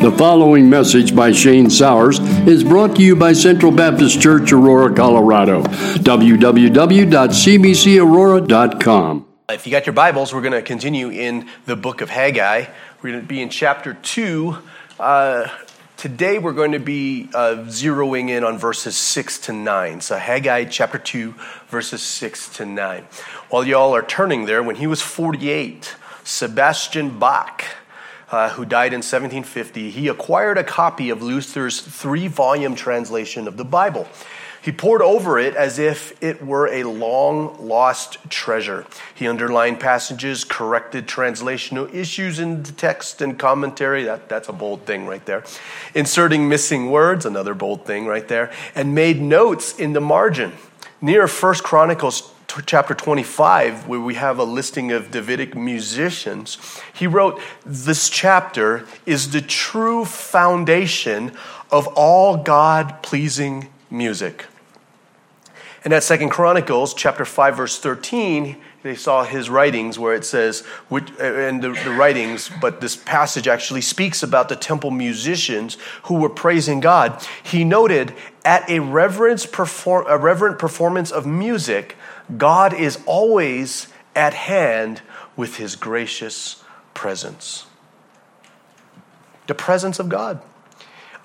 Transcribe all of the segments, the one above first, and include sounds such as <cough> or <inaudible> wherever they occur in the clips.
The following message by Shane Sowers is brought to you by Central Baptist Church, Aurora, Colorado. www.cbcaurora.com. If you got your Bibles, we're going to continue in the book of Haggai. We're going to be in chapter 2. Uh, today, we're going to be uh, zeroing in on verses 6 to 9. So, Haggai chapter 2, verses 6 to 9. While y'all are turning there, when he was 48, Sebastian Bach, uh, who died in 1750, he acquired a copy of Luther's three volume translation of the Bible. He pored over it as if it were a long lost treasure. He underlined passages, corrected translational issues in the text and commentary. That, that's a bold thing right there. Inserting missing words, another bold thing right there. And made notes in the margin. Near First Chronicles chapter 25, where we have a listing of Davidic musicians, he wrote, This chapter is the true foundation of all God pleasing music. And at Second Chronicles chapter 5, verse 13, they saw his writings where it says, and the, the, writings, but this passage actually speaks about the temple musicians who were praising God. He noted, at a, reverence perform, a reverent performance of music, God is always at hand with his gracious presence. The presence of God.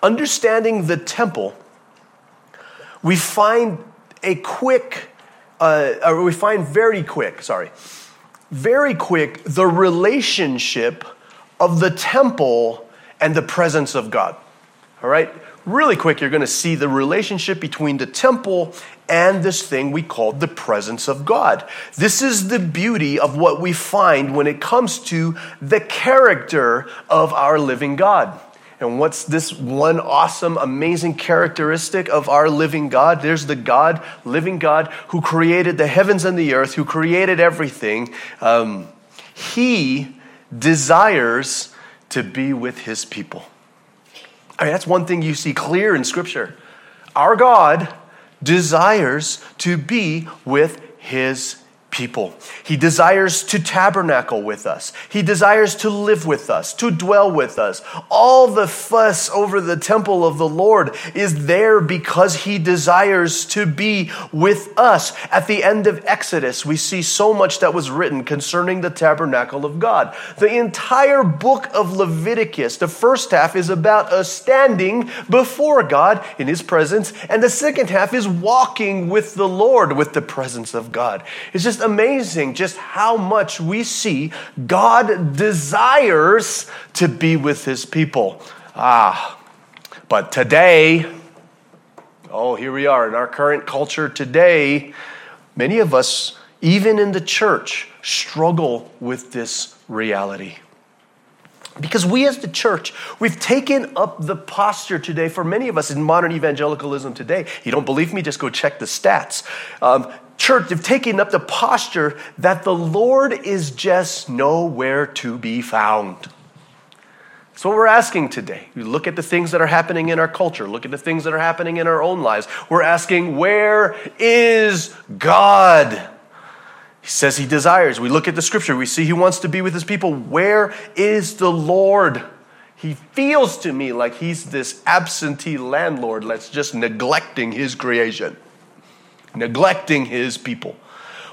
Understanding the temple, we find a quick, uh, or we find very quick, sorry, very quick the relationship of the temple and the presence of God. All right? Really quick, you're going to see the relationship between the temple and this thing we call the presence of God. This is the beauty of what we find when it comes to the character of our living God. And what's this one awesome, amazing characteristic of our living God? There's the God, living God, who created the heavens and the earth, who created everything. Um, he desires to be with his people. I mean, that's one thing you see clear in Scripture. Our God desires to be with his people. He desires to tabernacle with us. He desires to live with us, to dwell with us. All the fuss over the temple of the Lord is there because he desires to be with us. At the end of Exodus, we see so much that was written concerning the tabernacle of God. The entire book of Leviticus, the first half is about us standing before God in his presence, and the second half is walking with the Lord with the presence of God. It's just amazing just how much we see God desires to be with his people. Ah, but today, oh, here we are in our current culture today, many of us, even in the church, struggle with this reality. Because we as the church, we've taken up the posture today for many of us in modern evangelicalism today. You don't believe me? Just go check the stats. Um, church, they've taken up the posture that the Lord is just nowhere to be found. That's what we're asking today. We look at the things that are happening in our culture, look at the things that are happening in our own lives. We're asking, where is God? He says he desires. We look at the scripture, we see he wants to be with his people. Where is the Lord? He feels to me like he's this absentee landlord that's just neglecting his creation neglecting his people?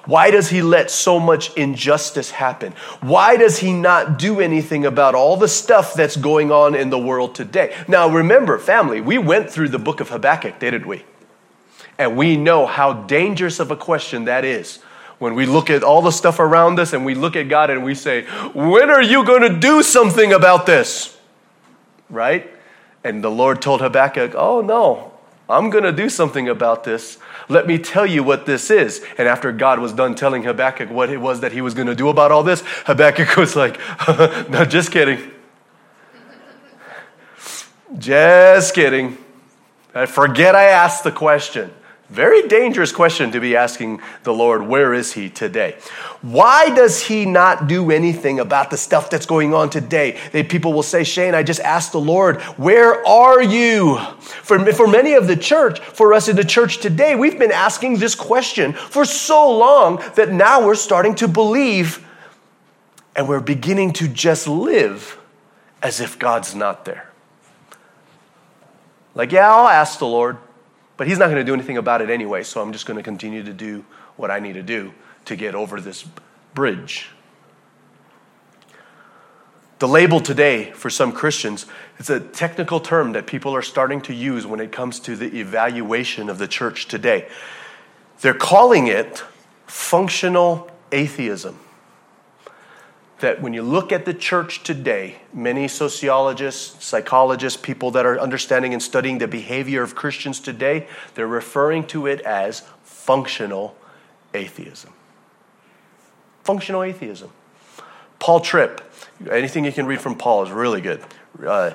Why does he let so much injustice happen? Why does he not do anything about all the stuff that's going on in the world today? Now, remember, family, we went through the book of Habakkuk, didn't we? And we know how dangerous of a question that is when we look at all the stuff around us and we look at God and we say, When are you going to do something about this? Right? And the Lord told Habakkuk, Oh, no, I'm going to do something about this. Let me tell you what this is. And after God was done telling Habakkuk what it was that he was going to do about all this, Habakkuk <laughs> was like, <laughs> no, just kidding. <laughs> Just kidding. I forget I asked the question. Very dangerous question to be asking the Lord, where is He today? Why does He not do anything about the stuff that's going on today? They, people will say, Shane, I just asked the Lord, where are you? For, for many of the church, for us in the church today, we've been asking this question for so long that now we're starting to believe and we're beginning to just live as if God's not there. Like, yeah, I'll ask the Lord, but He's not going to do anything about it anyway, so I'm just going to continue to do what I need to do to get over this bridge. The label today for some Christians, it's a technical term that people are starting to use when it comes to the evaluation of the church today. They're calling it functional atheism. That when you look at the church today, many sociologists, psychologists, people that are understanding and studying the behavior of Christians today, they're referring to it as functional atheism. Functional atheism. Paul Tripp, anything you can read from Paul is really good. Uh,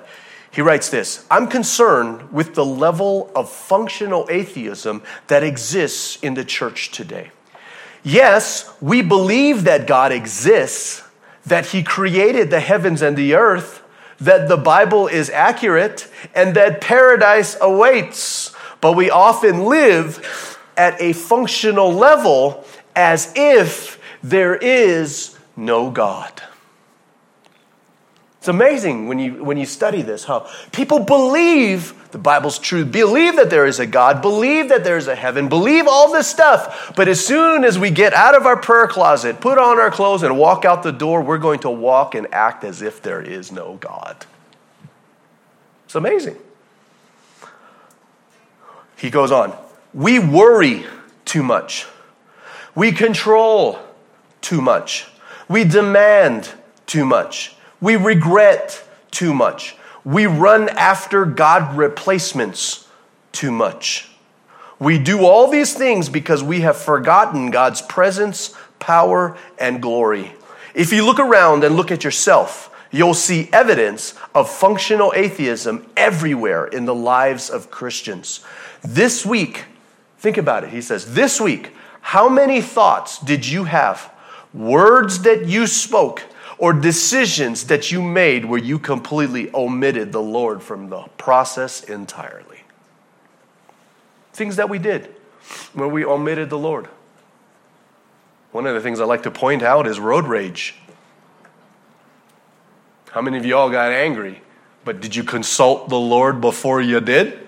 he writes this I'm concerned with the level of functional atheism that exists in the church today. Yes, we believe that God exists, that He created the heavens and the earth, that the Bible is accurate, and that paradise awaits. But we often live at a functional level as if there is no God. It's amazing when you, when you study this how people believe the Bible's true, believe that there is a God, believe that there's a heaven, believe all this stuff. But as soon as we get out of our prayer closet, put on our clothes, and walk out the door, we're going to walk and act as if there is no God. It's amazing. He goes on We worry too much, we control too much. We demand too much. We regret too much. We run after God replacements too much. We do all these things because we have forgotten God's presence, power, and glory. If you look around and look at yourself, you'll see evidence of functional atheism everywhere in the lives of Christians. This week, think about it. He says, This week, how many thoughts did you have words that you spoke or decisions that you made where you completely omitted the Lord from the process entirely. Things that we did where we omitted the Lord. One of the things I like to point out is road rage. How many of y'all got angry? But did you consult the Lord before you did?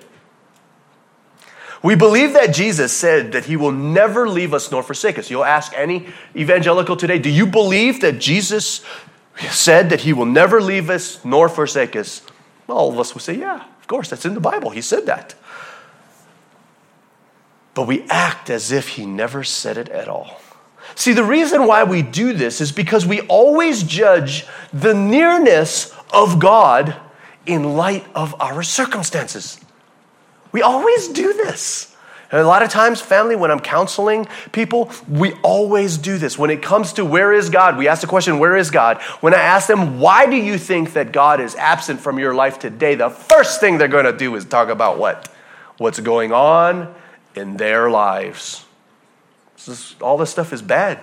We believe that Jesus said that he will never leave us nor forsake us. You'll ask any evangelical today, do you believe that Jesus said that he will never leave us nor forsake us? All of us will say, yeah, of course, that's in the Bible. He said that. But we act as if he never said it at all. See, the reason why we do this is because we always judge the nearness of God in light of our circumstances. We always do this. And a lot of times, family, when I'm counseling people, we always do this. When it comes to where is God, we ask the question, where is God? When I ask them, why do you think that God is absent from your life today? The first thing they're going to do is talk about what? What's going on in their lives. All this stuff is bad.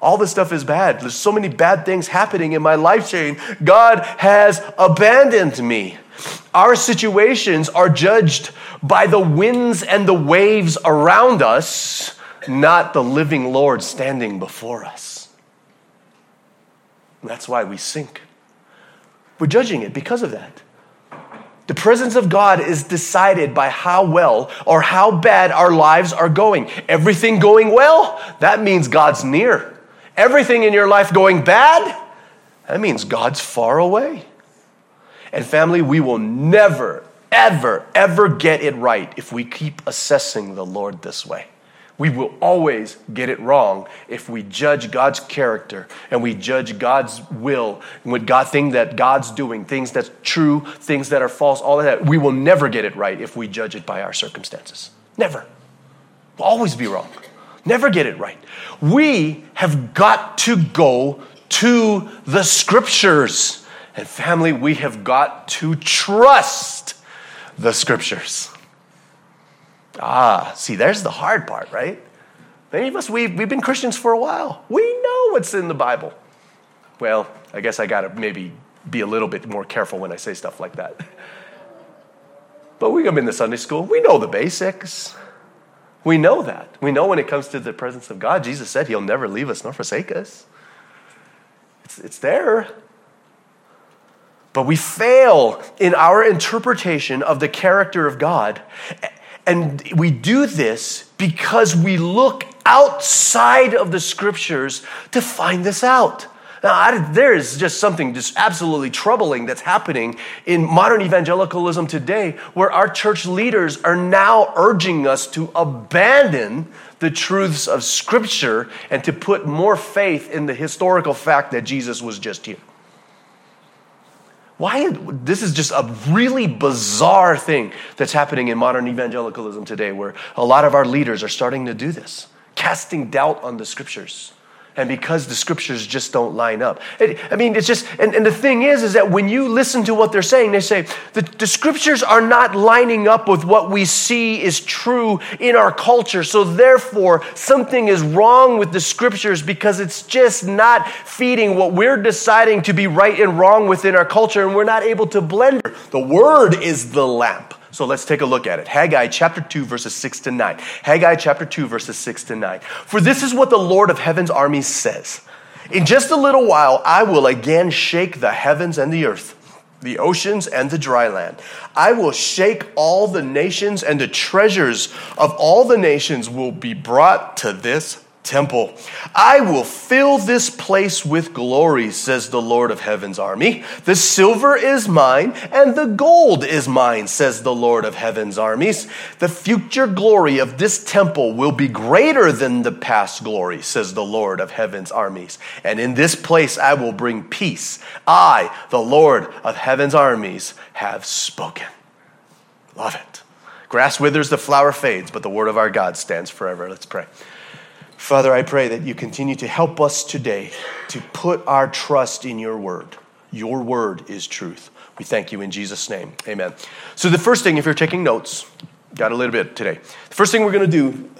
All this stuff is bad. There's so many bad things happening in my life Shane. God has abandoned me. Our situations are judged by the winds and the waves around us, not the living Lord standing before us. that's why we sink. We're judging it because of that. The presence of God is decided by how well or how bad our lives are going. Everything going well, that means God's near. Everything in your life going bad, that means God's far away. And family, we will never, ever, ever get it right if we keep assessing the Lord this way. We will always get it wrong if we judge God's character and we judge God's will and what God thing that God's doing, things that's true, things that are false, all of that. We will never get it right if we judge it by our circumstances. Never. We'll always be wrong. Never get it right. We have got to go to the scriptures. And family, we have got to trust the scriptures. Ah, see, there's the hard part, right? Many of us, we've, we've been Christians for a while. We know what's in the Bible. Well, I guess I got to maybe be a little bit more careful when I say stuff like that. But we come been to Sunday school. We know the basics. We know that. We know when it comes to the presence of God, Jesus said he'll never leave us nor forsake us. It's, it's there. But we fail in our interpretation of the character of God. And we do this because we look outside of the scriptures to find this out. Now, I, there is just something just absolutely troubling that's happening in modern evangelicalism today, where our church leaders are now urging us to abandon the truths of Scripture and to put more faith in the historical fact that Jesus was just here. Why? This is just a really bizarre thing that's happening in modern evangelicalism today, where a lot of our leaders are starting to do this, casting doubt on the scriptures and because the scriptures just don't line up. I mean, it's just, and, and the thing is, is that when you listen to what they're saying, they say the, the scriptures are not lining up with what we see is true in our culture. So therefore, something is wrong with the scriptures because it's just not feeding what we're deciding to be right and wrong within our culture, and we're not able to blend. The word is the lamp. So let's take a look at it. Haggai chapter 2, verses 6 to 9. Haggai chapter 2, verses 6 to 9. For this is what the Lord of heaven's armies says In just a little while, I will again shake the heavens and the earth the oceans and the dry land. I will shake all the nations, and the treasures of all the nations will be brought to this temple. I will fill this place with glory, says the Lord of heaven's army. The silver is mine, and the gold is mine, says the Lord of heaven's armies. The future glory of this temple will be greater than the past glory, says the Lord of heaven's armies. And in this place I will bring peace. I, the Lord of heaven's armies, have spoken. Love it. Grass withers, the flower fades, but the word of our God stands forever. Let's pray. Father, I pray that you continue to help us today to put our trust in your word. Your word is truth. We thank you in Jesus' name. Amen. So, the first thing, if you're taking notes, got a little bit today. The first thing we're going to do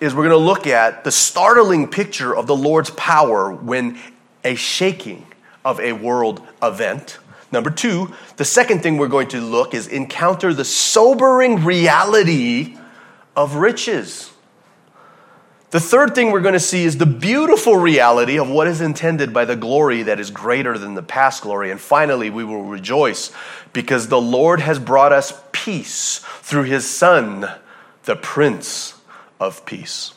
is we're going to look at the startling picture of the Lord's power when a shaking of a world event. Number two, the second thing we're going to look is encounter the sobering reality of riches. The third thing we're going to see is the beautiful reality of what is intended by the glory that is greater than the past glory. And finally, we will rejoice because the Lord has brought us peace through his Son, the Prince of Peace.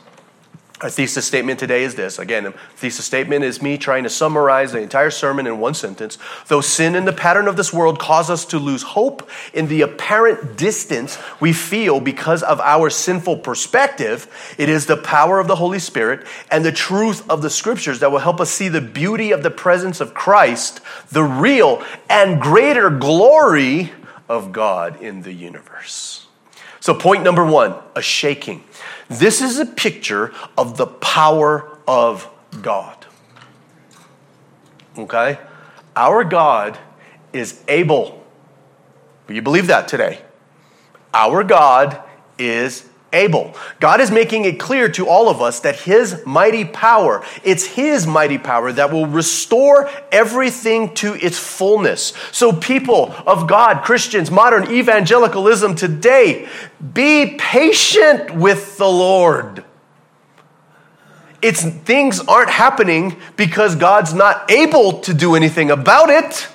Our thesis statement today is this. Again, a thesis statement is me trying to summarize the entire sermon in one sentence. Though sin and the pattern of this world cause us to lose hope in the apparent distance we feel because of our sinful perspective, it is the power of the Holy Spirit and the truth of the scriptures that will help us see the beauty of the presence of Christ, the real and greater glory of God in the universe. So, point number one a shaking. This is a picture of the power of God. Okay? Our God is able. Do you believe that today? Our God is able. God is making it clear to all of us that His mighty power, it's His mighty power that will restore everything to its fullness. So, people of God, Christians, modern evangelicalism today, be patient with the Lord. It's things aren't happening because God's not able to do anything about it.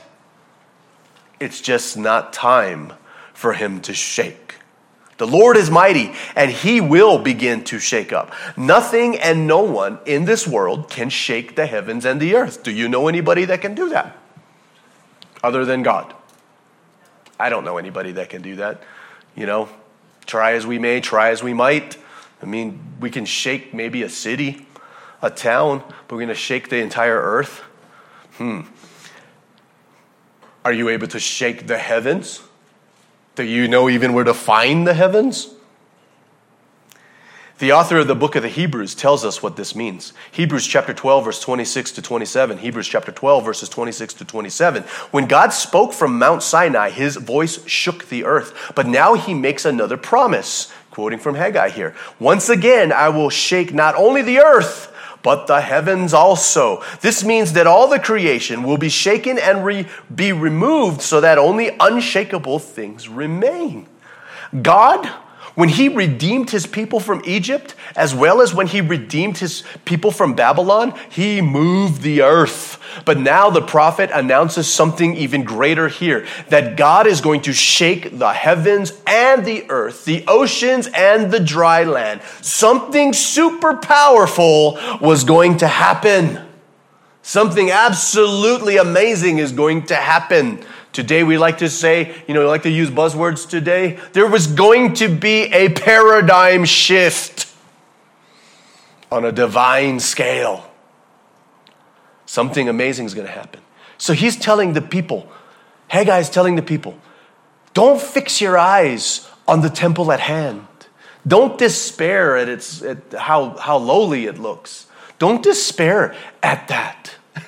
It's just not time for Him to shake. The Lord is mighty, and he will begin to shake up. Nothing and no one in this world can shake the heavens and the earth. Do you know anybody that can do that? Other than God. I don't know anybody that can do that. You know, try as we may, try as we might. I mean, we can shake maybe a city, a town, but we're going to shake the entire earth. Hmm. Are you able to shake the heavens? Do you know even where to find the heavens? The author of the book of the Hebrews tells us what this means. Hebrews chapter 12, verse 26 to 27. Hebrews chapter 12, verses 26 to 27. When God spoke from Mount Sinai, his voice shook the earth. But now he makes another promise, quoting from Haggai here. Once again, I will shake not only the earth, but the heavens also. This means that all the creation will be shaken and re- be removed so that only unshakable things remain. God When he redeemed his people from Egypt, as well as when he redeemed his people from Babylon, he moved the earth. But now the prophet announces something even greater here that God is going to shake the heavens and the earth, the oceans and the dry land. Something super powerful was going to happen. Something absolutely amazing is going to happen. Today, we like to say, you know, we like to use buzzwords today. There was going to be a paradigm shift on a divine scale. Something amazing is going to happen. So he's telling the people, Haggai is telling the people, don't fix your eyes on the temple at hand. Don't despair at, its, at how, how lowly it looks. Don't despair at that. <laughs>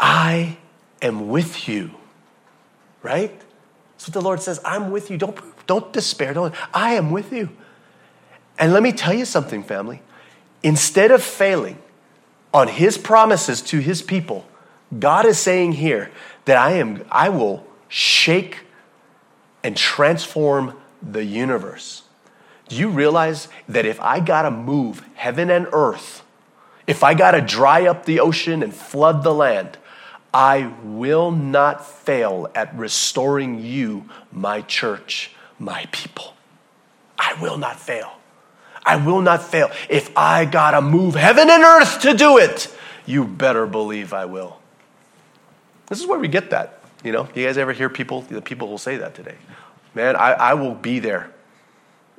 I am with you. Right? That's what the Lord says. I'm with you. Don't, don't despair. Don't, I am with you. And let me tell you something, family. Instead of failing on his promises to his people, God is saying here that I am I will shake and transform the universe. Do you realize that if I got to move heaven and earth, if I got to dry up the ocean and flood the land, I will not fail at restoring you, my church, my people. I will not fail. I will not fail. If I gotta move heaven and earth to do it, you better believe I will. This is where we get that. You know, you guys ever hear people, the people will say that today. Man, I, I will be there.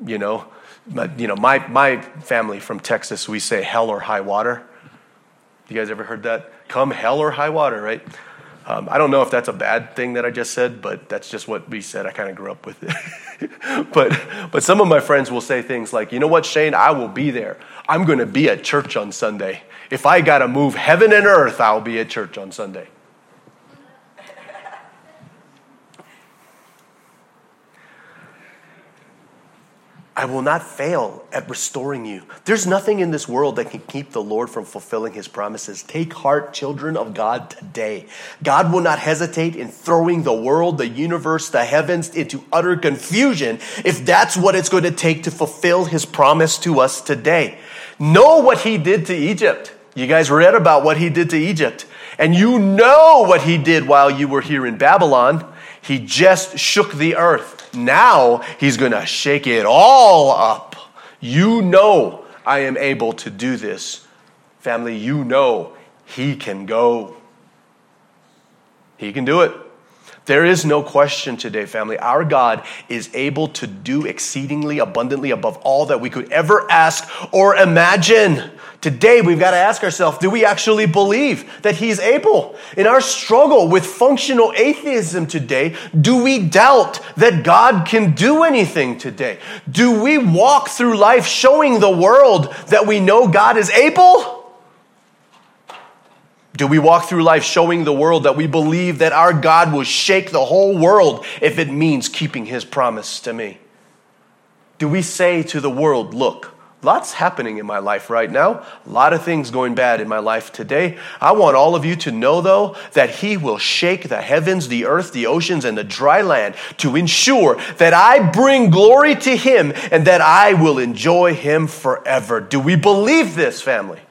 You know, but, you know, my, my family from Texas, we say hell or high water. You guys ever heard that? Come hell or high water, right? Um, I don't know if that's a bad thing that I just said, but that's just what we said. I kind of grew up with it. <laughs> but, but some of my friends will say things like, you know what, Shane, I will be there. I'm going to be at church on Sunday. If I got to move heaven and earth, I'll be at church on Sunday. I will not fail at restoring you. There's nothing in this world that can keep the Lord from fulfilling his promises. Take heart, children of God, today. God will not hesitate in throwing the world, the universe, the heavens into utter confusion if that's what it's going to take to fulfill his promise to us today. Know what he did to Egypt. You guys read about what he did to Egypt. And you know what he did while you were here in Babylon. He just shook the earth. Now he's going to shake it all up. You know I am able to do this. Family, you know he can go. He can do it. There is no question today, family. Our God is able to do exceedingly abundantly above all that we could ever ask or imagine. Today, we've got to ask ourselves do we actually believe that He's able? In our struggle with functional atheism today, do we doubt that God can do anything today? Do we walk through life showing the world that we know God is able? Do we walk through life showing the world that we believe that our God will shake the whole world if it means keeping his promise to me? Do we say to the world, look, lots happening in my life right now, a lot of things going bad in my life today. I want all of you to know, though, that he will shake the heavens, the earth, the oceans, and the dry land to ensure that I bring glory to him and that I will enjoy him forever. Do we believe this, family?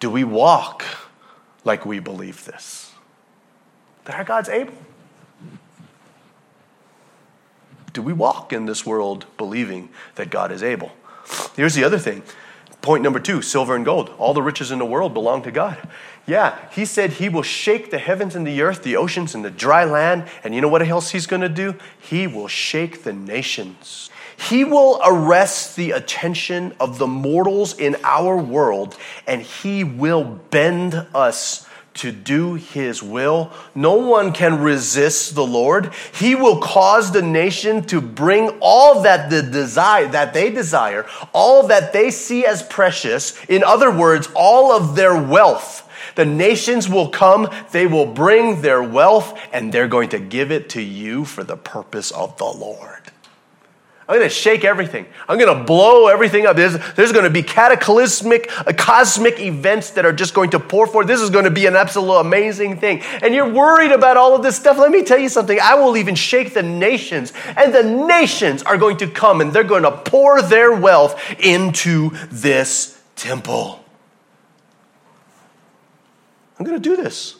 Do we walk? Like we believe this that our God's able. Do we walk in this world believing that God is able? Here's the other thing. Point number two silver and gold. All the riches in the world belong to God. Yeah, he said he will shake the heavens and the earth, the oceans and the dry land. And you know what else he's going to do? He will shake the nations. He will arrest the attention of the mortals in our world and he will bend us to do his will. No one can resist the Lord. He will cause the nation to bring all that the desire that they desire, all that they see as precious, in other words, all of their wealth. The nations will come, they will bring their wealth, and they're going to give it to you for the purpose of the Lord. I'm going to shake everything. I'm going to blow everything up. There's, there's going to be cataclysmic, uh, cosmic events that are just going to pour forth. This is going to be an absolute amazing thing. And you're worried about all of this stuff. Let me tell you something. I will even shake the nations, and the nations are going to come and they're going to pour their wealth into this temple. I'm going to do this.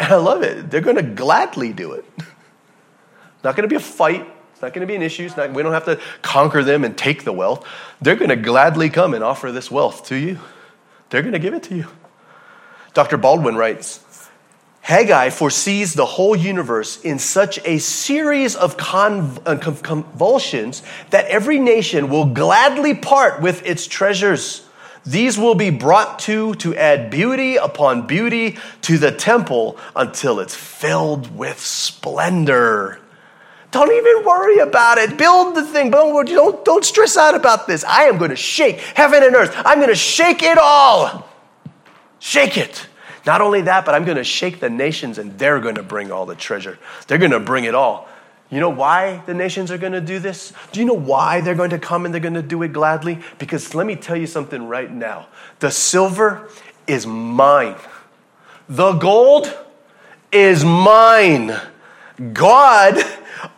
And I love it. They're going to gladly do it. <laughs> Not going to be a fight. It's not going to be an issue. Not, we don't have to conquer them and take the wealth. They're going to gladly come and offer this wealth to you. They're going to give it to you. Dr. Baldwin writes Haggai foresees the whole universe in such a series of conv- uh, convulsions that every nation will gladly part with its treasures. These will be brought to to add beauty upon beauty to the temple until it's filled with splendor. Don't even worry about it. Build the thing. Don't, don't, don't stress out about this. I am going to shake heaven and earth. I'm going to shake it all. Shake it. Not only that, but I'm going to shake the nations and they're going to bring all the treasure. They're going to bring it all. You know why the nations are going to do this? Do you know why they're going to come and they're going to do it gladly? Because let me tell you something right now. The silver is mine. The gold is mine. God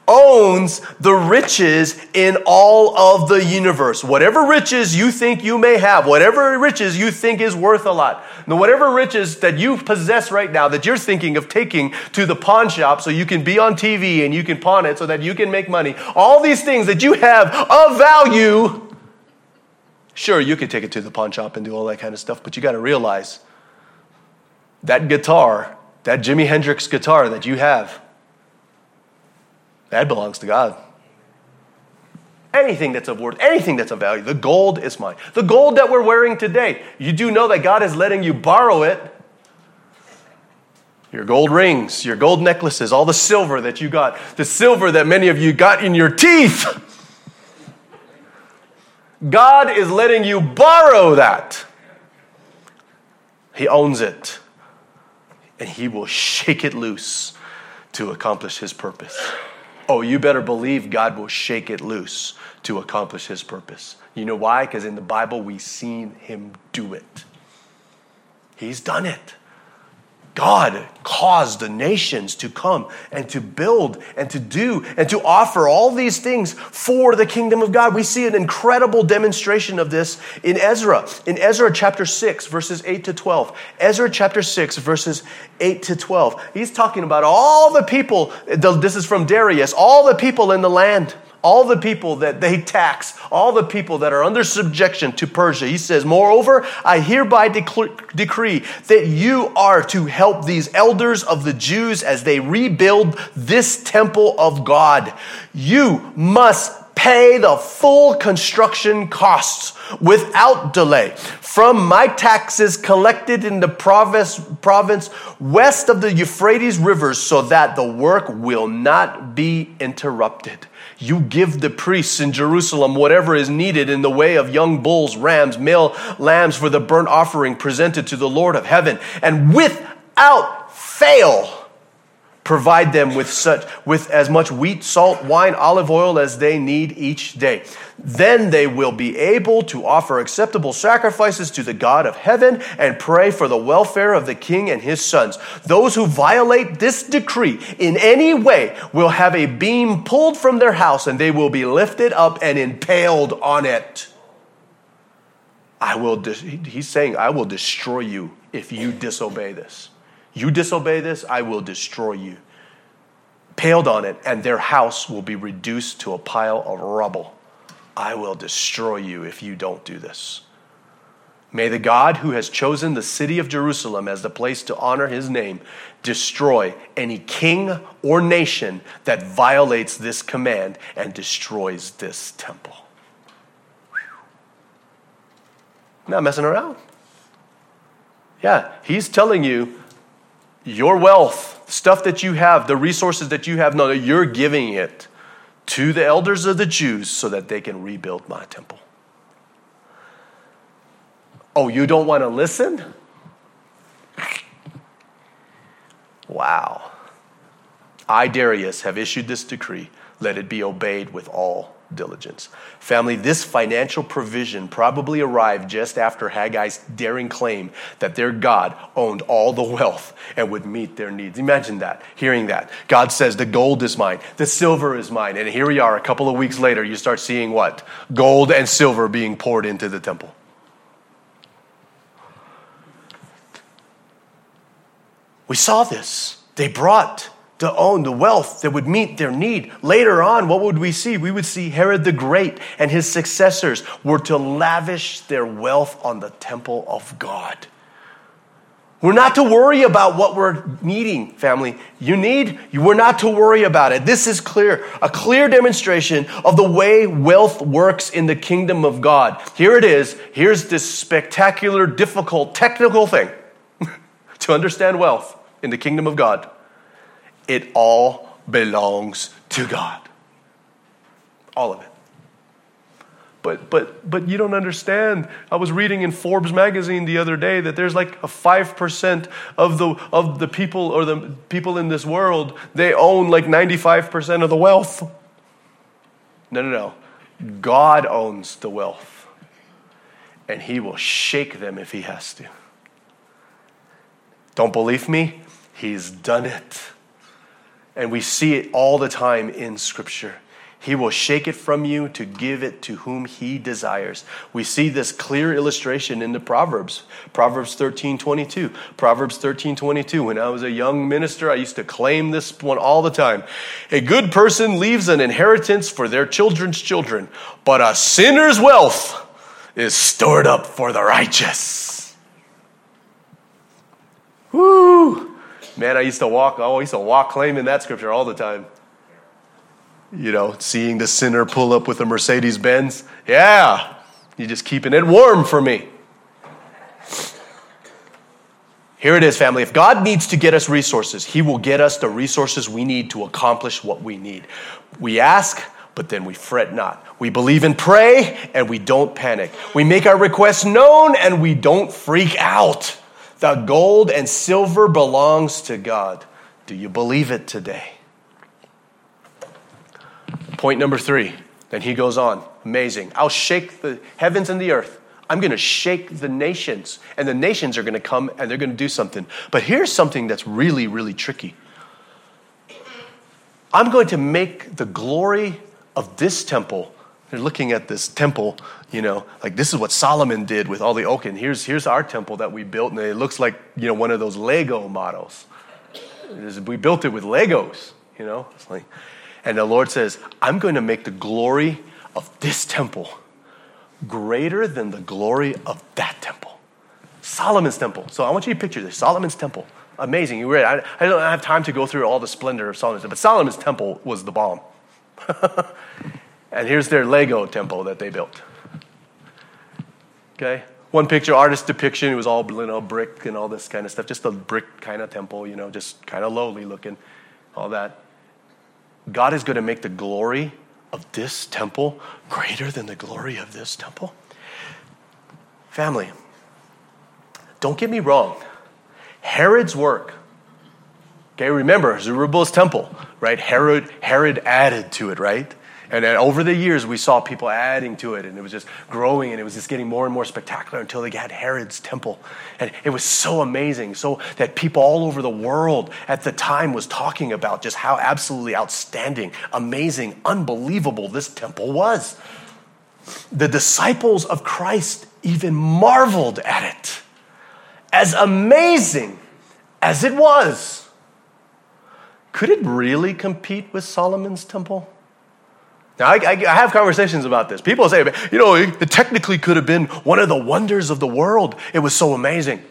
owns the riches in all of the universe. Whatever riches you think you may have, whatever riches you think is worth a lot, whatever riches that you possess right now that you're thinking of taking to the pawn shop so you can be on TV and you can pawn it so that you can make money, all these things that you have of value, sure, you could take it to the pawn shop and do all that kind of stuff, but you got to realize that guitar, that Jimi Hendrix guitar that you have, that belongs to God. Anything that's of worth, anything that's of value, the gold is mine. The gold that we're wearing today, you do know that God is letting you borrow it. Your gold rings, your gold necklaces, all the silver that you got, the silver that many of you got in your teeth. God is letting you borrow that. He owns it. And He will shake it loose to accomplish His purpose. Oh, you better believe God will shake it loose to accomplish his purpose. You know why? Because in the Bible, we've seen him do it. He's done it. God caused the nations to come and to build and to do and to offer all these things for the kingdom of God. We see an incredible demonstration of this in Ezra. In Ezra chapter 6, verses 8 to 12. Ezra chapter 6, verses 8 to 12. He's talking about all the people, this is from Darius, all the people in the land all the people that they tax, all the people that are under subjection to Persia. He says, Moreover, I hereby decree that you are to help these elders of the Jews as they rebuild this temple of God. You must pay the full construction costs without delay from my taxes collected in the province, province west of the Euphrates rivers so that the work will not be interrupted. You give the priests in Jerusalem whatever is needed in the way of young bulls, rams, male lambs for the burnt offering presented to the Lord of heaven. And without fail, provide them with such with as much wheat salt wine olive oil as they need each day. Then they will be able to offer acceptable sacrifices to the god of heaven and pray for the welfare of the king and his sons. Those who violate this decree in any way will have a beam pulled from their house and they will be lifted up and impaled on it. I will he's saying i will destroy you if you disobey this you disobey this, I will destroy you. Paled on it, and their house will be reduced to a pile of rubble. I will destroy you if you don't do this. May the God who has chosen the city of Jerusalem as the place to honor his name destroy any king or nation that violates this command and destroys this temple. Not messing around. Yeah, he's telling you your wealth, stuff that you have, the resources that you have, no, you're giving it to the elders of the Jews so that they can rebuild my temple. Oh, you don't want to listen? Wow. I, Darius, have issued this decree. Let it be obeyed with all diligence. Family, this financial provision probably arrived just after Haggai's daring claim that their God owned all the wealth and would meet their needs. Imagine that, hearing that. God says, The gold is mine, the silver is mine. And here we are, a couple of weeks later, you start seeing what? Gold and silver being poured into the temple. We saw this. They brought to own the wealth that would meet their need. Later on, what would we see? We would see Herod the Great and his successors were to lavish their wealth on the temple of God. We're not to worry about what we're needing, family. You need, we're not to worry about it. This is clear, a clear demonstration of the way wealth works in the kingdom of God. Here it is. Here's this spectacular, difficult, technical thing <laughs> to understand wealth in the kingdom of God it all belongs to God. All of it. But, but, but you don't understand. I was reading in Forbes magazine the other day that there's like a 5% of the, of the people or the people in this world, they own like 95% of the wealth. No, no, no. God owns the wealth. And he will shake them if he has to. Don't believe me? He's done it. And we see it all the time in Scripture. He will shake it from you to give it to whom he desires. We see this clear illustration in the Proverbs. Proverbs 13 22. Proverbs 13 22. When I was a young minister, I used to claim this one all the time. A good person leaves an inheritance for their children's children, but a sinner's wealth is stored up for the righteous. Woo! Man, I used to walk, oh, I used to walk claiming that scripture all the time. You know, seeing the sinner pull up with a Mercedes Benz. Yeah, you're just keeping it warm for me. Here it is, family. If God needs to get us resources, He will get us the resources we need to accomplish what we need. We ask, but then we fret not. We believe and pray, and we don't panic. We make our requests known, and we don't freak out. The gold and silver belongs to God. Do you believe it today? Point number three. Then he goes on. Amazing. I'll shake the heavens and the earth. I'm going to shake the nations, and the nations are going to come and they're going to do something. But here's something that's really, really tricky. I'm going to make the glory of this temple they're looking at this temple, you know, like this is what Solomon did with all the oak, and here's, here's our temple that we built, and it looks like, you know, one of those Lego models. We built it with Legos, you know. Like, and the Lord says, I'm going to make the glory of this temple greater than the glory of that temple. Solomon's temple. So I want you to picture this Solomon's temple. Amazing. You read. I, I don't have time to go through all the splendor of Solomon's temple, but Solomon's temple was the bomb. <laughs> And here's their Lego temple that they built. Okay? One picture, artist depiction, it was all you know, brick and all this kind of stuff. Just a brick kind of temple, you know, just kind of lowly looking, all that. God is going to make the glory of this temple greater than the glory of this temple. Family, don't get me wrong. Herod's work, okay, remember Zerubbabel's temple, right? Herod, Herod added to it, right? And then over the years, we saw people adding to it, and it was just growing, and it was just getting more and more spectacular until they had Herod's temple. And it was so amazing, so that people all over the world at the time was talking about just how absolutely outstanding, amazing, unbelievable this temple was. The disciples of Christ even marveled at it. As amazing as it was, could it really compete with Solomon's temple? Now, I, I, I, have conversations about this. People say, you know, it technically could have been one of the wonders of the world. It was so amazing.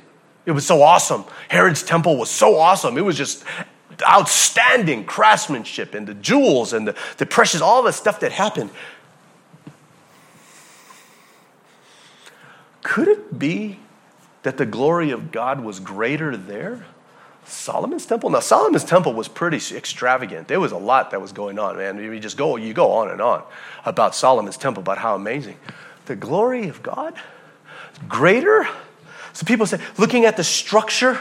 It was so awesome. Herod's temple was so awesome. It was just outstanding craftsmanship and the jewels and the, the precious, all the stuff that happened. Could it be that the glory of God was greater there? Solomon's temple? Now, Solomon's temple was pretty extravagant. There was a lot that was going on, man. You just go, you go on and on about Solomon's temple, about how amazing. The glory of God, greater. So people say, looking at the structure,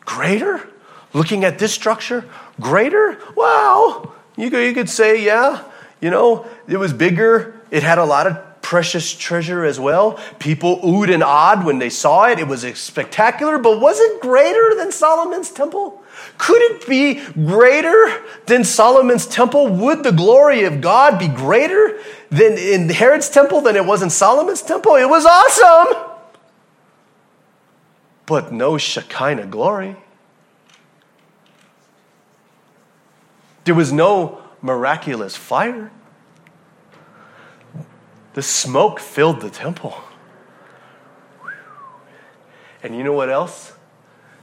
greater. Looking at this structure, greater. Well, you could, you could say, yeah, You know, it was bigger, it had a lot of precious treasure as well. People oohed and awed when they saw it. It was spectacular, but was it greater than Solomon's temple? Could it be greater than Solomon's temple? Would the glory of God be greater than in Herod's temple than it was in Solomon's temple? It was awesome, but no Shekinah glory. There was no miraculous fire. The smoke filled the temple. And you know what else?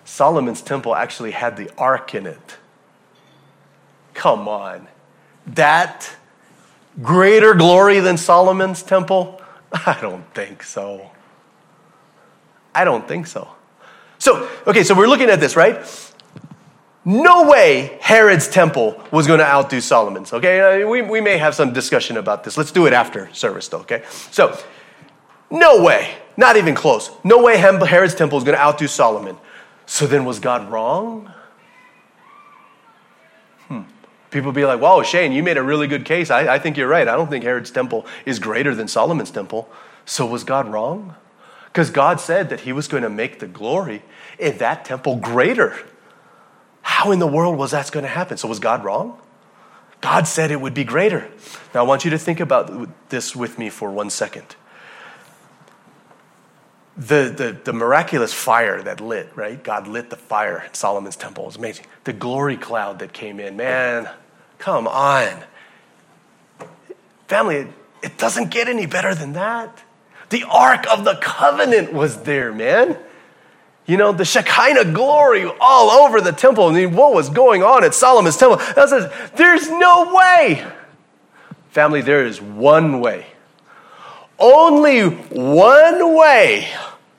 Solomon's temple actually had the ark in it. Come on. That greater glory than Solomon's temple? <laughs> I don't think so. I don't think so. So, okay, so we're looking at this, right? No way Herod's temple was going to outdo Solomon's, okay? We, we may have some discussion about this. Let's do it after service, though, okay? So, no way, not even close. No way Herod's temple is going to outdo Solomon. So then, was God wrong? Hmm. People be like, whoa, Shane, you made a really good case. I, I think you're right. I don't think Herod's temple is greater than Solomon's temple. So, was God wrong? Because God said that he was going to make the glory in that temple greater how in the world was that going to happen? So, was God wrong? God said it would be greater. Now, I want you to think about this with me for one second. The, the, the miraculous fire that lit, right? God lit the fire in Solomon's temple. It was amazing. The glory cloud that came in, man, come on. Family, it doesn't get any better than that. The Ark of the Covenant was there, man. You know, the Shekinah glory all over the temple. I mean, what was going on at Solomon's temple? That says, there's no way. Family, there is one way. Only one way.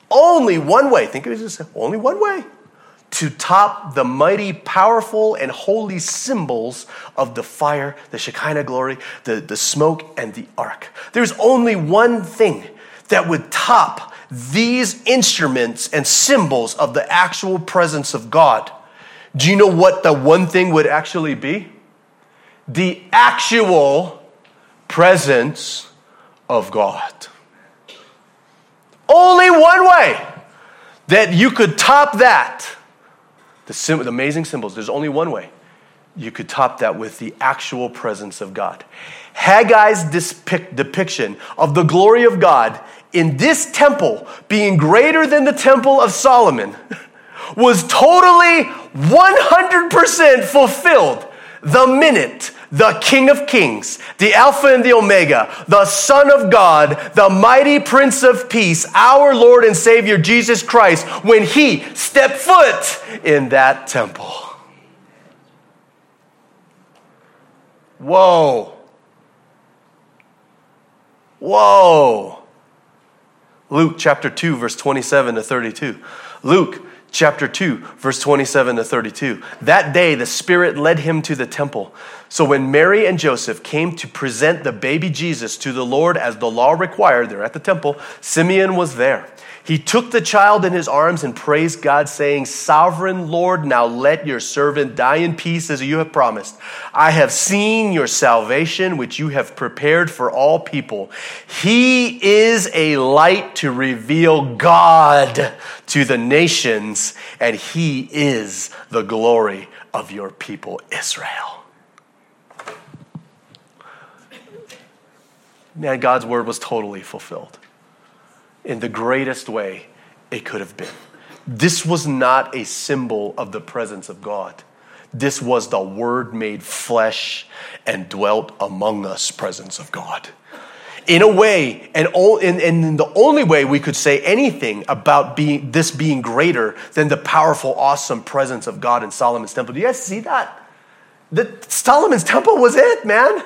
Only one way. Think of it as only one way to top the mighty, powerful, and holy symbols of the fire, the Shekinah glory, the, the smoke, and the ark. There's only one thing that would top these instruments and symbols of the actual presence of God. Do you know what the one thing would actually be? The actual presence of God. Only one way that you could top that. The, sim- the amazing symbols, there's only one way you could top that with the actual presence of God. Haggai's depiction of the glory of God in this temple being greater than the temple of Solomon was totally 100% fulfilled the minute the King of Kings, the Alpha and the Omega, the Son of God, the mighty Prince of Peace, our Lord and Savior Jesus Christ, when he stepped foot in that temple. Whoa. Whoa. Luke chapter 2, verse 27 to 32. Luke chapter 2, verse 27 to 32. That day, the Spirit led him to the temple. So when Mary and Joseph came to present the baby Jesus to the Lord as the law required, they're at the temple, Simeon was there. He took the child in his arms and praised God, saying, Sovereign Lord, now let your servant die in peace as you have promised. I have seen your salvation, which you have prepared for all people. He is a light to reveal God to the nations, and he is the glory of your people, Israel. Man, God's word was totally fulfilled in the greatest way it could have been. This was not a symbol of the presence of God. This was the Word made flesh and dwelt among us presence of God. In a way, and, in the only way we could say anything about being, this being greater than the powerful, awesome presence of God in Solomon's temple. Do you guys see that? The, Solomon's temple was it, man.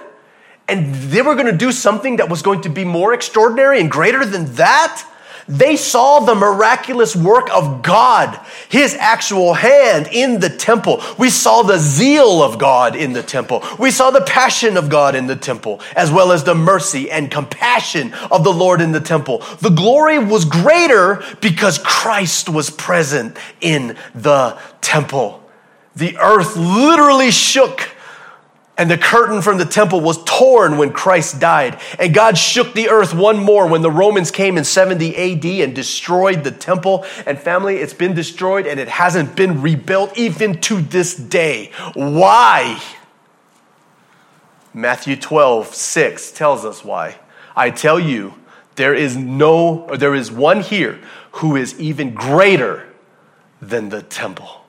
And they were going to do something that was going to be more extraordinary and greater than that. They saw the miraculous work of God, His actual hand in the temple. We saw the zeal of God in the temple. We saw the passion of God in the temple, as well as the mercy and compassion of the Lord in the temple. The glory was greater because Christ was present in the temple. The earth literally shook And the curtain from the temple was torn when Christ died. And God shook the earth one more when the Romans came in 70 AD and destroyed the temple. And family, it's been destroyed and it hasn't been rebuilt even to this day. Why? Matthew 12, 6 tells us why. I tell you, there is no, or there is one here who is even greater than the temple.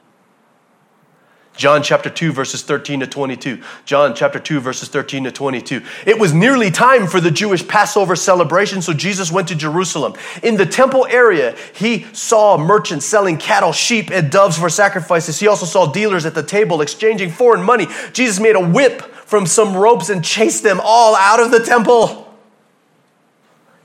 John chapter 2, verses 13 to 22. John chapter 2, verses 13 to 22. It was nearly time for the Jewish Passover celebration, so Jesus went to Jerusalem. In the temple area, he saw merchants selling cattle, sheep, and doves for sacrifices. He also saw dealers at the table exchanging foreign money. Jesus made a whip from some ropes and chased them all out of the temple.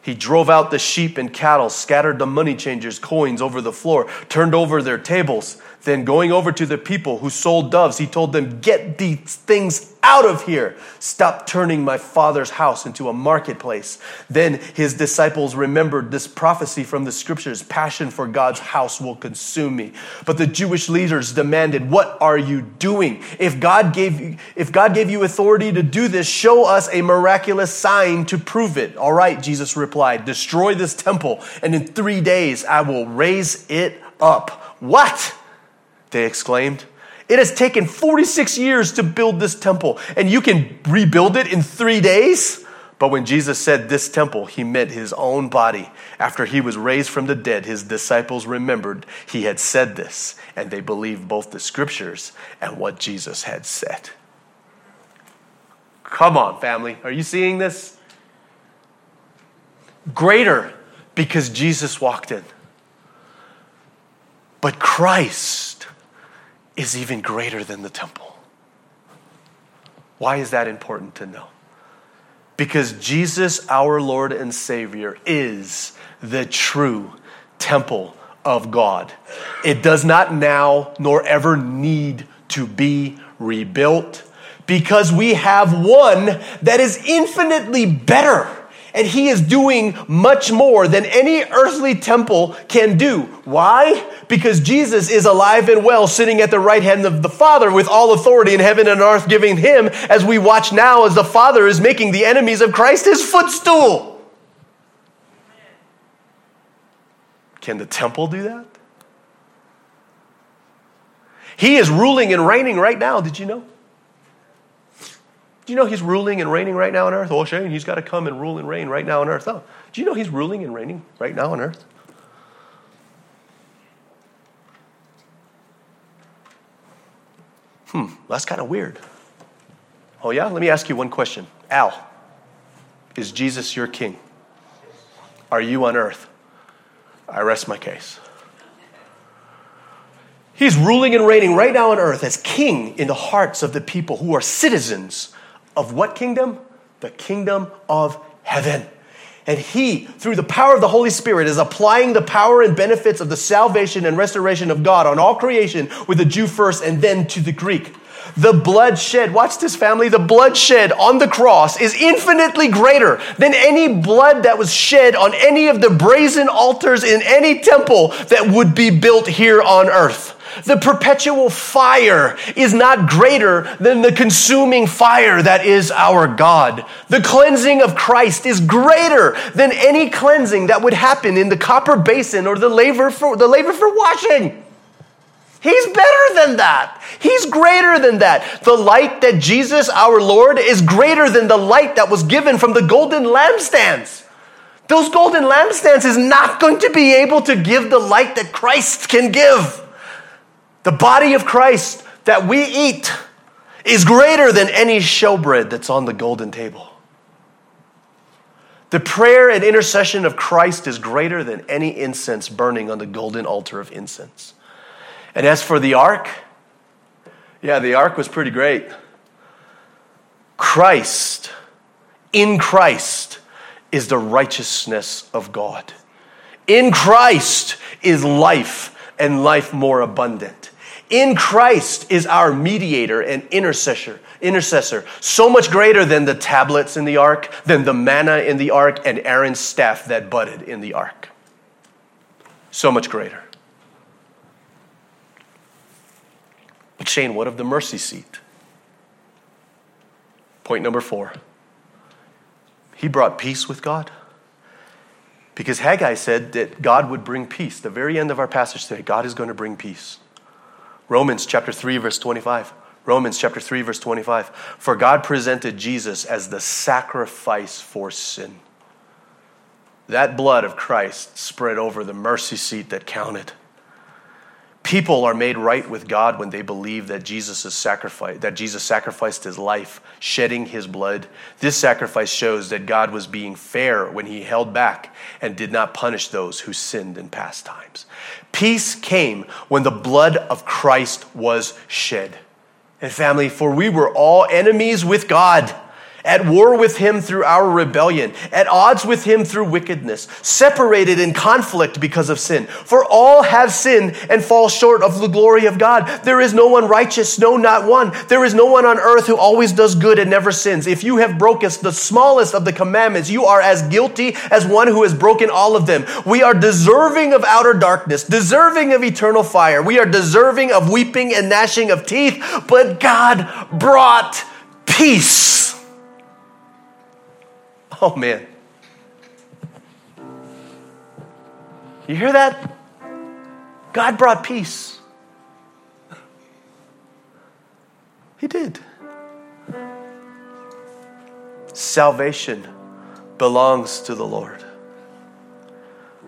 He drove out the sheep and cattle, scattered the money changers' coins over the floor, turned over their tables. Then, going over to the people who sold doves, he told them, Get these things out of here. Stop turning my father's house into a marketplace. Then his disciples remembered this prophecy from the scriptures Passion for God's house will consume me. But the Jewish leaders demanded, What are you doing? If God gave you, if God gave you authority to do this, show us a miraculous sign to prove it. All right, Jesus replied, Destroy this temple, and in three days I will raise it up. What? they exclaimed. It has taken 46 years to build this temple, and you can rebuild it in three days? But when Jesus said this temple, he meant his own body. After he was raised from the dead, his disciples remembered he had said this, and they believed both the scriptures and what Jesus had said. Come on, family. Are you seeing this? Greater because Jesus walked in. But Christ is even greater than the temple. Why is that important to know? Because Jesus, our Lord and Savior, is the true temple of God. It does not now nor ever need to be rebuilt because we have one that is infinitely better and he is doing much more than any earthly temple can do. Why? Because Jesus is alive and well, sitting at the right hand of the Father with all authority in heaven and earth giving him, as we watch now as the Father is making the enemies of Christ his footstool. Can the temple do that? He is ruling and reigning right now. Did you know? Do you know he's ruling and reigning right now on earth? Oh, Shane, he's got to come and rule and reign right now on earth. Do you know he's ruling and reigning right now on earth? Hmm, that's kind of weird. Oh, yeah? Let me ask you one question. Al, is Jesus your king? Are you on earth? I rest my case. He's ruling and reigning right now on earth as king in the hearts of the people who are citizens of what kingdom? The kingdom of heaven. And he, through the power of the Holy Spirit, is applying the power and benefits of the salvation and restoration of God on all creation with the Jew first and then to the Greek. The blood shed, watch this family, the blood shed on the cross is infinitely greater than any blood that was shed on any of the brazen altars in any temple that would be built here on earth. The perpetual fire is not greater than the consuming fire that is our God. The cleansing of Christ is greater than any cleansing that would happen in the copper basin or the labor for, the laver for washing. He's better than that. He's greater than that. The light that Jesus, our Lord, is greater than the light that was given from the golden lampstands. Those golden lampstands is not going to be able to give the light that Christ can give. The body of Christ that we eat is greater than any showbread that's on the golden table. The prayer and intercession of Christ is greater than any incense burning on the golden altar of incense. And as for the ark, yeah, the ark was pretty great. Christ, in Christ, is the righteousness of God. In Christ is life and life more abundant in Christ is our mediator and intercessor, intercessor, so much greater than the tablets in the ark, than the manna in the ark, and Aaron's staff that budded in the ark. So much greater. But Shane, what of the mercy seat? Point number four He brought peace with God. Because Haggai said that God would bring peace. The very end of our passage today, God is going to bring peace. Romans chapter 3, verse 25. Romans chapter 3, verse 25. For God presented Jesus as the sacrifice for sin. That blood of Christ spread over the mercy seat that counted. People are made right with God when they believe that Jesus is that Jesus sacrificed his life, shedding his blood. This sacrifice shows that God was being fair when he held back and did not punish those who sinned in past times. Peace came when the blood of Christ was shed. And family, for we were all enemies with God at war with him through our rebellion, at odds with him through wickedness, separated in conflict because of sin. For all have sinned and fall short of the glory of God. There is no one righteous, no, not one. There is no one on earth who always does good and never sins. If you have broken the smallest of the commandments, you are as guilty as one who has broken all of them. We are deserving of outer darkness, deserving of eternal fire. We are deserving of weeping and gnashing of teeth, but God brought peace <laughs> Oh, man. You hear that? God brought peace. He did. Salvation belongs to the Lord.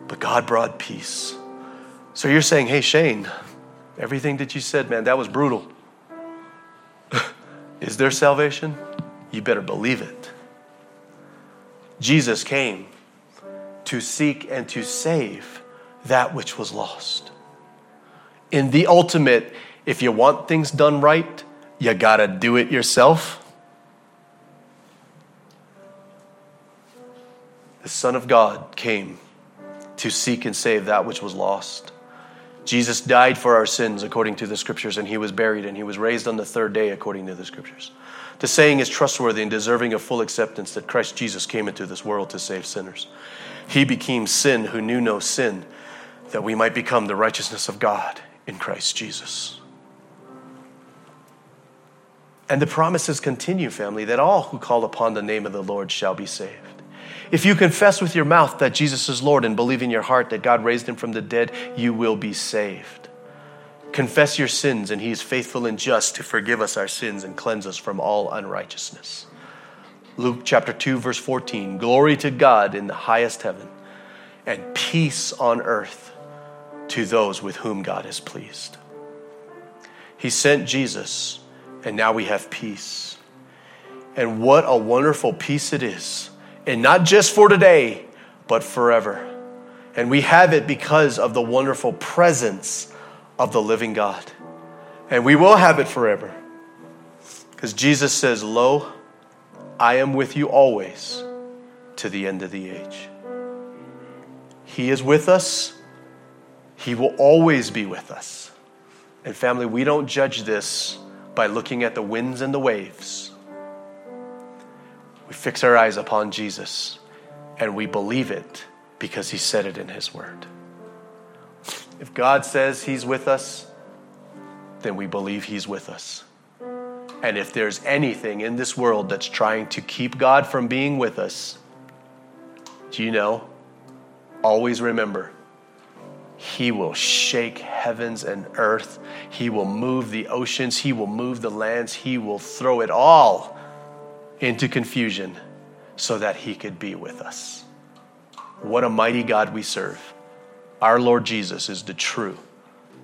But God brought peace. So you're saying, hey, Shane, everything that you said, man, that was brutal. <laughs> Is there salvation? You better believe it. Jesus came to seek and to save that which was lost. In the ultimate, if you want things done right, you got to do it yourself. The Son of God came to seek and save that which was lost. Jesus died for our sins according to the scriptures, and he was buried, and he was raised on the third day according to the scriptures. The saying is trustworthy and deserving of full acceptance that Christ Jesus came into this world to save sinners. He became sin who knew no sin, that we might become the righteousness of God in Christ Jesus. And the promises continue, family, that all who call upon the name of the Lord shall be saved. If you confess with your mouth that Jesus is Lord and believe in your heart that God raised him from the dead, you will be saved. Confess your sins, and he is faithful and just to forgive us our sins and cleanse us from all unrighteousness. Luke chapter 2, verse 14 Glory to God in the highest heaven, and peace on earth to those with whom God is pleased. He sent Jesus, and now we have peace. And what a wonderful peace it is. And not just for today, but forever. And we have it because of the wonderful presence of the living God. And we will have it forever. Because Jesus says, Lo, I am with you always to the end of the age. He is with us, He will always be with us. And family, we don't judge this by looking at the winds and the waves. We fix our eyes upon Jesus and we believe it because He said it in His Word. If God says He's with us, then we believe He's with us. And if there's anything in this world that's trying to keep God from being with us, do you know? Always remember, He will shake heavens and earth. He will move the oceans. He will move the lands. He will throw it all into confusion so that He could be with us. What a mighty God we serve. Our Lord Jesus is the true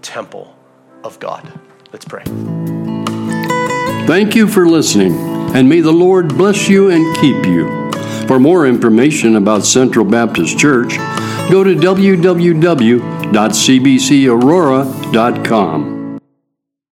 temple of God. Let's pray. Thank you for listening, and may the Lord bless you and keep you. For more information about Central Baptist Church, go to www.cbcaurora.com.